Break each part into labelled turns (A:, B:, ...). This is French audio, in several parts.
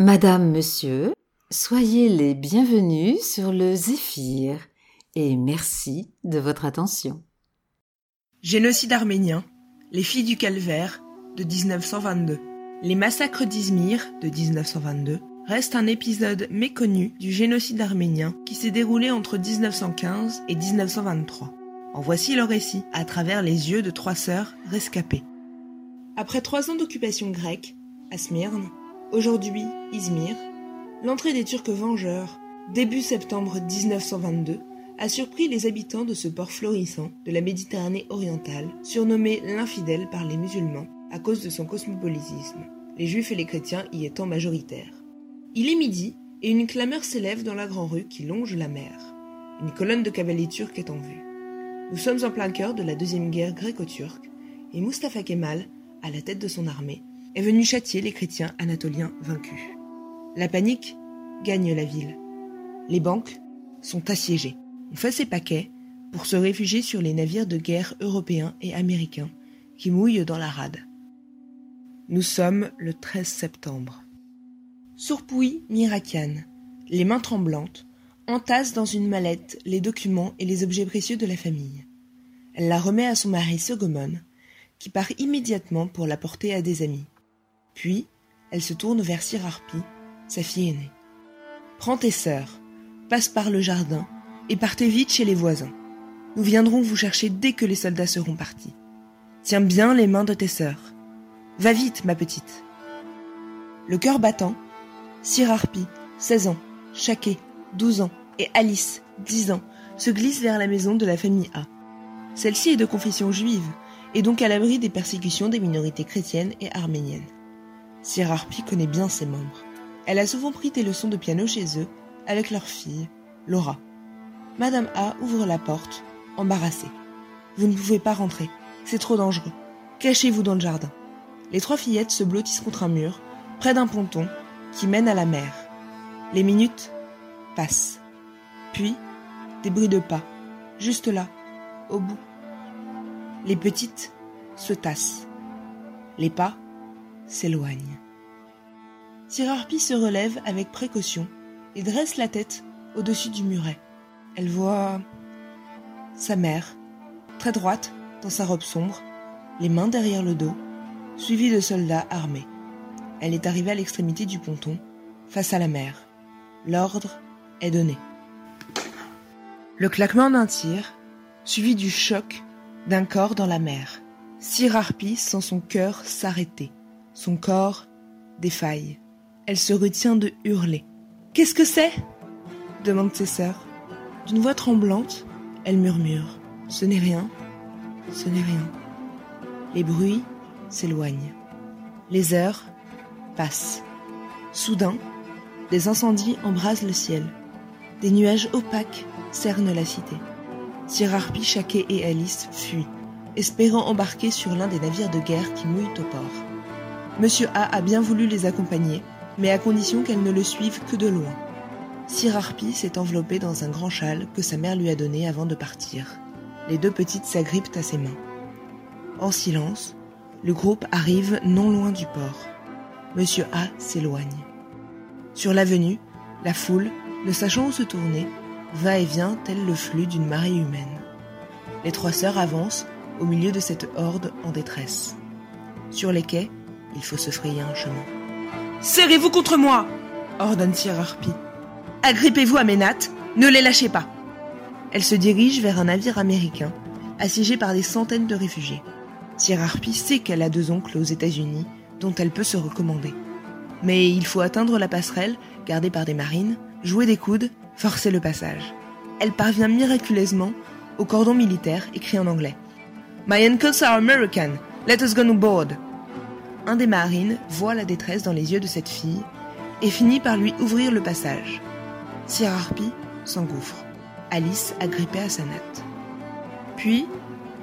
A: Madame, Monsieur, soyez les bienvenus sur le Zéphyr et merci de votre attention.
B: Génocide arménien, les filles du calvaire de 1922. Les massacres d'Izmir de 1922 restent un épisode méconnu du génocide arménien qui s'est déroulé entre 1915 et 1923. En voici le récit à travers les yeux de trois sœurs rescapées. Après trois ans d'occupation grecque, à Smyrne, aujourd'hui Izmir, l'entrée des Turcs vengeurs, début septembre 1922, a surpris les habitants de ce port florissant de la Méditerranée orientale, surnommé l'infidèle par les musulmans à cause de son cosmopolitisme, les juifs et les chrétiens y étant majoritaires. Il est midi et une clameur s'élève dans la grande rue qui longe la mer. Une colonne de cavaliers turcs est en vue. Nous sommes en plein cœur de la deuxième guerre gréco-turque et Mustafa Kemal, à la tête de son armée, est venu châtier les chrétiens anatoliens vaincus. La panique gagne la ville. Les banques sont assiégées. On fait ses paquets pour se réfugier sur les navires de guerre européens et américains qui mouillent dans la rade. Nous sommes le 13 septembre. Sourpouille Mirakian, les mains tremblantes, entasse dans une mallette les documents et les objets précieux de la famille. Elle la remet à son mari Sogomon, qui part immédiatement pour la porter à des amis. Puis, elle se tourne vers Sirarpi, sa fille aînée. Prends tes sœurs, passe par le jardin et partez vite chez les voisins. Nous viendrons vous chercher dès que les soldats seront partis. Tiens bien les mains de tes sœurs. Va vite, ma petite. Le cœur battant, Sirarpi, 16 ans, Chaké, 12 ans, et Alice, 10 ans, se glissent vers la maison de la famille A. Celle-ci est de confession juive, et donc à l'abri des persécutions des minorités chrétiennes et arméniennes. Sirarpi connaît bien ses membres. Elle a souvent pris des leçons de piano chez eux, avec leur fille, Laura. Madame A ouvre la porte, embarrassée. Vous ne pouvez pas rentrer, c'est trop dangereux. Cachez-vous dans le jardin. Les trois fillettes se blottissent contre un mur, près d'un ponton, qui mène à la mer. Les minutes passent. Puis, des bruits de pas, juste là, au bout. Les petites se tassent. Les pas s'éloignent. Tirarpi se relève avec précaution et dresse la tête au-dessus du muret. Elle voit sa mère, très droite, dans sa robe sombre, les mains derrière le dos, suivie de soldats armés. Elle est arrivée à l'extrémité du ponton, face à la mer. L'ordre est donné. Le claquement d'un tir, suivi du choc d'un corps dans la mer. Sir sent son cœur s'arrêter, son corps défaille. Elle se retient de hurler. Qu'est-ce que c'est? demande ses sœurs. D'une voix tremblante, elle murmure. Ce n'est rien, ce n'est rien. Les bruits s'éloignent. Les heures passent. Soudain, des incendies embrasent le ciel. Des nuages opaques cernent la cité. Harpy, Chaquet et Alice fuient, espérant embarquer sur l'un des navires de guerre qui mouillent au port. Monsieur A a bien voulu les accompagner, mais à condition qu'elles ne le suivent que de loin. Harpy s'est enveloppée dans un grand châle que sa mère lui a donné avant de partir. Les deux petites s'agrippent à ses mains. En silence, le groupe arrive non loin du port. Monsieur A s'éloigne. Sur l'avenue, la foule, ne sachant où se tourner, va et vient tel le flux d'une marée humaine. Les trois sœurs avancent au milieu de cette horde en détresse. Sur les quais, il faut se frayer un chemin. Serrez-vous contre moi ordonne Sir Harpy. Agrippez-vous à mes nattes, ne les lâchez pas. Elle se dirige vers un navire américain, assiégé par des centaines de réfugiés. Sir Harpy sait qu'elle a deux oncles aux États-Unis dont elle peut se recommander. Mais il faut atteindre la passerelle, gardée par des marines, jouer des coudes, forcer le passage. Elle parvient miraculeusement au cordon militaire écrit en anglais. My uncles are American. Let us go on board. Un des marines voit la détresse dans les yeux de cette fille et finit par lui ouvrir le passage. Sir Harpy s'engouffre. Alice agrippée à sa natte. Puis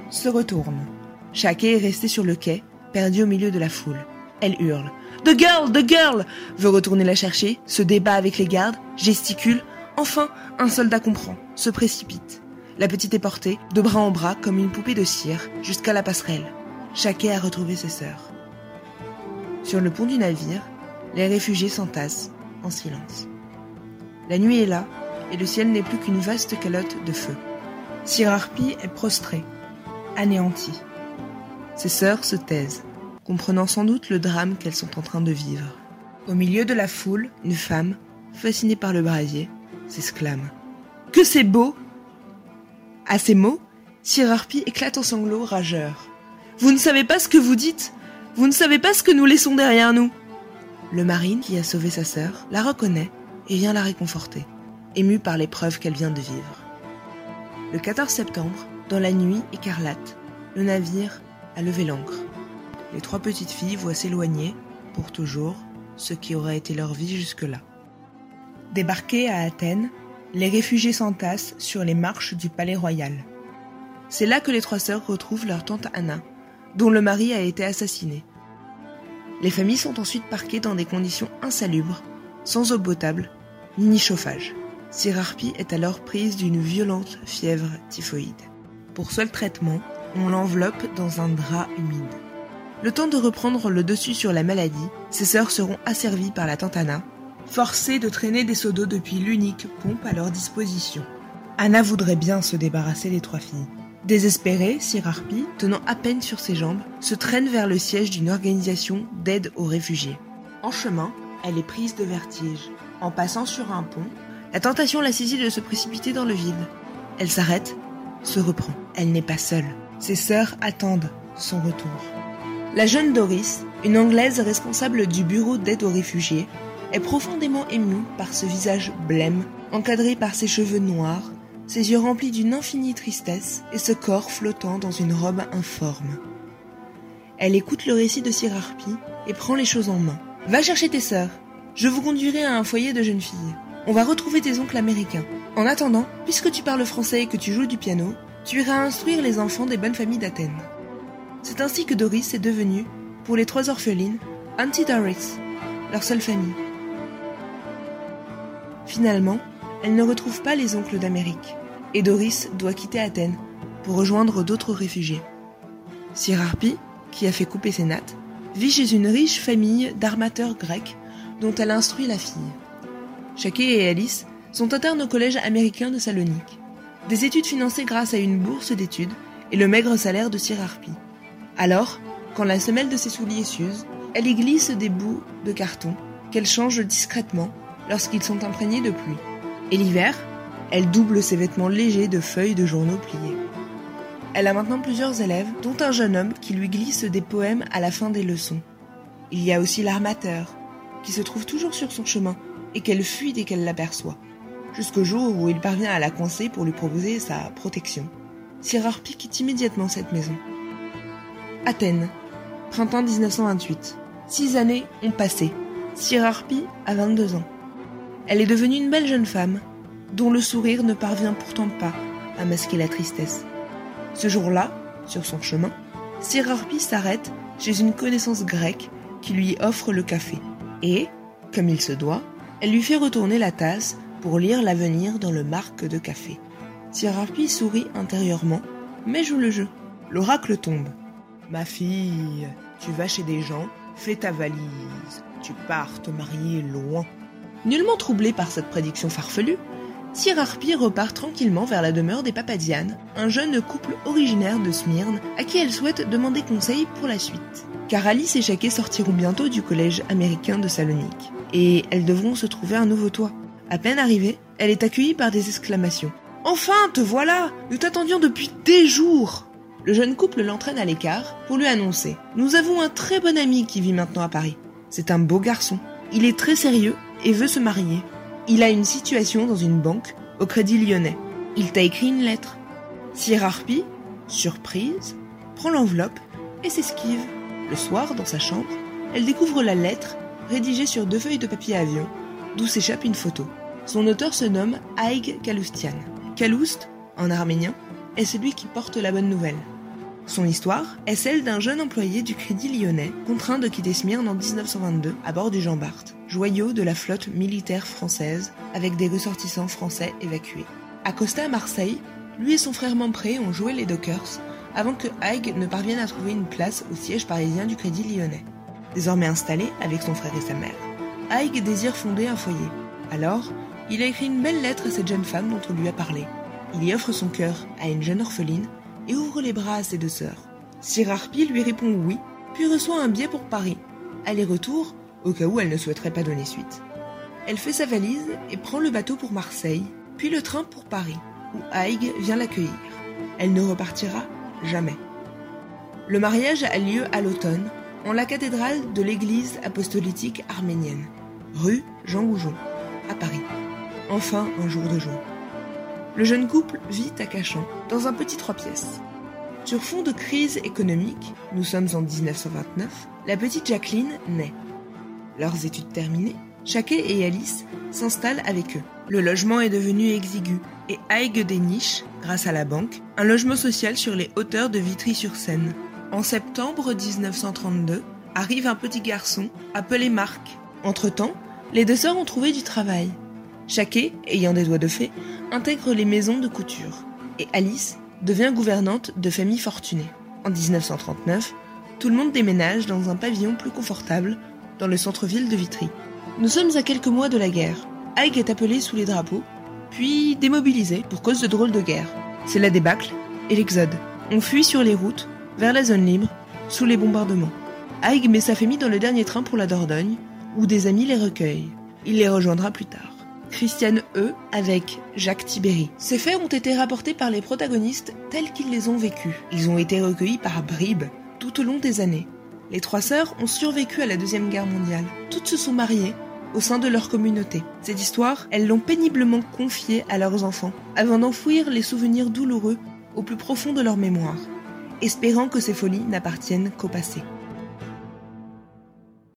B: se retourne. Chaque est resté sur le quai, perdu au milieu de la foule. Elle hurle. The girl, the girl veut retourner la chercher, se débat avec les gardes, gesticule. Enfin, un soldat comprend, se précipite. La petite est portée, de bras en bras, comme une poupée de cire, jusqu'à la passerelle. Chaquet a retrouvé ses sœurs. Sur le pont du navire, Les réfugiés s'entassent, en silence. La nuit est là, et le ciel n'est plus qu'une vaste calotte de feu. Sir Harpy est prostré, anéanti. Ses sœurs se taisent, comprenant sans doute le drame qu'elles sont en train de vivre. Au milieu de la foule, une femme, fascinée par le brasier, s'exclame. Que c'est beau À ces mots, Sir Harpy éclate en sanglots rageurs. Vous ne savez pas ce que vous dites? Vous ne savez pas ce que nous laissons derrière nous Le marine qui a sauvé sa sœur la reconnaît et vient la réconforter, ému par l'épreuve qu'elle vient de vivre. Le 14 septembre, dans la nuit écarlate, le navire a levé l'ancre. Les trois petites filles voient s'éloigner, pour toujours, ce qui aurait été leur vie jusque-là. Débarqués à Athènes, les réfugiés s'entassent sur les marches du palais royal. C'est là que les trois sœurs retrouvent leur tante Anna, dont le mari a été assassiné. Les familles sont ensuite parquées dans des conditions insalubres, sans eau potable, ni chauffage. Sir Harpy est alors prise d'une violente fièvre typhoïde. Pour seul traitement, on l'enveloppe dans un drap humide. Le temps de reprendre le dessus sur la maladie, ses sœurs seront asservies par la tante Anna, forcées de traîner des seaux d'eau depuis l'unique pompe à leur disposition. Anna voudrait bien se débarrasser des trois filles. Désespérée, Sir Harpy, tenant à peine sur ses jambes, se traîne vers le siège d'une organisation d'aide aux réfugiés. En chemin, elle est prise de vertige. En passant sur un pont, la tentation la saisit de se précipiter dans le vide. Elle s'arrête, se reprend. Elle n'est pas seule. Ses sœurs attendent son retour. La jeune Doris, une Anglaise responsable du bureau d'aide aux réfugiés, est profondément émue par ce visage blême, encadré par ses cheveux noirs, ses yeux remplis d'une infinie tristesse et ce corps flottant dans une robe informe. Elle écoute le récit de Sir Harpy et prend les choses en main. Va chercher tes sœurs. Je vous conduirai à un foyer de jeunes filles. On va retrouver tes oncles américains. En attendant, puisque tu parles français et que tu joues du piano, tu iras instruire les enfants des bonnes familles d'Athènes. C'est ainsi que Doris est devenue, pour les trois orphelines, Auntie Doris, leur seule famille. Finalement, elle ne retrouve pas les oncles d'Amérique, et Doris doit quitter Athènes pour rejoindre d'autres réfugiés. Sir qui a fait couper ses nattes, vit chez une riche famille d'armateurs grecs dont elle instruit la fille. Shaké et Alice sont internes au collège américain de Salonique. Des études financées grâce à une bourse d'études et le maigre salaire de Sir. Alors, quand la semelle de ses souliers s'use, elle y glisse des bouts de carton qu'elle change discrètement lorsqu'ils sont imprégnés de pluie. Et l'hiver, elle double ses vêtements légers de feuilles de journaux pliés. Elle a maintenant plusieurs élèves, dont un jeune homme qui lui glisse des poèmes à la fin des leçons. Il y a aussi l'armateur, qui se trouve toujours sur son chemin et qu'elle fuit dès qu'elle l'aperçoit, jusqu'au jour où il parvient à la coincer pour lui proposer sa protection. Sir Harpy quitte immédiatement cette maison. Athènes, printemps 1928. Six années ont passé. Sir Harpy a 22 ans. Elle est devenue une belle jeune femme, dont le sourire ne parvient pourtant pas à masquer la tristesse. Ce jour-là, sur son chemin, Sir s'arrête chez une connaissance grecque qui lui offre le café. Et, comme il se doit, elle lui fait retourner la tasse pour lire l'avenir dans le marque de café. Sir sourit intérieurement, mais joue le jeu. L'oracle tombe. Ma fille, tu vas chez des gens, fais ta valise, tu pars te marier loin. Nullement troublé par cette prédiction farfelue, Sir Harpy repart tranquillement vers la demeure des Papadianes, un jeune couple originaire de Smyrne à qui elle souhaite demander conseil pour la suite. Car Alice et Shaké sortiront bientôt du collège américain de Salonique, et elles devront se trouver un nouveau toit. À peine arrivée, elle est accueillie par des exclamations. Enfin, te voilà Nous t'attendions depuis des jours Le jeune couple l'entraîne à l'écart pour lui annoncer. Nous avons un très bon ami qui vit maintenant à Paris. C'est un beau garçon. Il est très sérieux et veut se marier. Il a une situation dans une banque au Crédit Lyonnais. Il t'a écrit une lettre. Sir Harpy, surprise, prend l'enveloppe et s'esquive. Le soir, dans sa chambre, elle découvre la lettre rédigée sur deux feuilles de papier avion, d'où s'échappe une photo. Son auteur se nomme Aïg Kaloustian. Kaloust, en arménien, est celui qui porte la bonne nouvelle. Son histoire est celle d'un jeune employé du Crédit Lyonnais contraint de quitter Smyrne en 1922 à bord du Jean Bart, joyau de la flotte militaire française avec des ressortissants français évacués. Accosté à Marseille, lui et son frère Mampré ont joué les Dockers avant que Haig ne parvienne à trouver une place au siège parisien du Crédit Lyonnais. Désormais installé avec son frère et sa mère, Haig désire fonder un foyer. Alors, il a écrit une belle lettre à cette jeune femme dont on lui a parlé. Il y offre son cœur à une jeune orpheline et ouvre les bras à ses deux sœurs. Sir lui répond oui, puis reçoit un billet pour Paris. Aller-retour, au cas où elle ne souhaiterait pas donner suite. Elle fait sa valise et prend le bateau pour Marseille, puis le train pour Paris, où Haig vient l'accueillir. Elle ne repartira jamais. Le mariage a lieu à l'automne, en la cathédrale de l'église apostolique arménienne, rue Jean Goujon, à Paris. Enfin, un jour de joie. Le jeune couple vit à Cachan, dans un petit trois pièces. Sur fond de crise économique, nous sommes en 1929, la petite Jacqueline naît. Leurs études terminées, Chaquet et Alice s'installent avec eux. Le logement est devenu exigu et Haig déniche, grâce à la banque, un logement social sur les hauteurs de Vitry-sur-Seine. En septembre 1932, arrive un petit garçon appelé Marc. Entre-temps, les deux sœurs ont trouvé du travail. Chaquet, ayant des doigts de fée, intègre les maisons de couture et Alice devient gouvernante de famille fortunée. En 1939, tout le monde déménage dans un pavillon plus confortable dans le centre-ville de Vitry. Nous sommes à quelques mois de la guerre. Haig est appelé sous les drapeaux, puis démobilisé pour cause de drôles de guerre. C'est la débâcle et l'exode. On fuit sur les routes, vers la zone libre, sous les bombardements. Haig met sa famille dans le dernier train pour la Dordogne, où des amis les recueillent. Il les rejoindra plus tard. Christiane E avec Jacques Tibéry. Ces faits ont été rapportés par les protagonistes tels qu'ils les ont vécus. Ils ont été recueillis par bribes tout au long des années. Les trois sœurs ont survécu à la Deuxième Guerre mondiale. Toutes se sont mariées au sein de leur communauté. Cette histoire, elles l'ont péniblement confiée à leurs enfants, avant d'enfouir les souvenirs douloureux au plus profond de leur mémoire, espérant que ces folies n'appartiennent qu'au passé.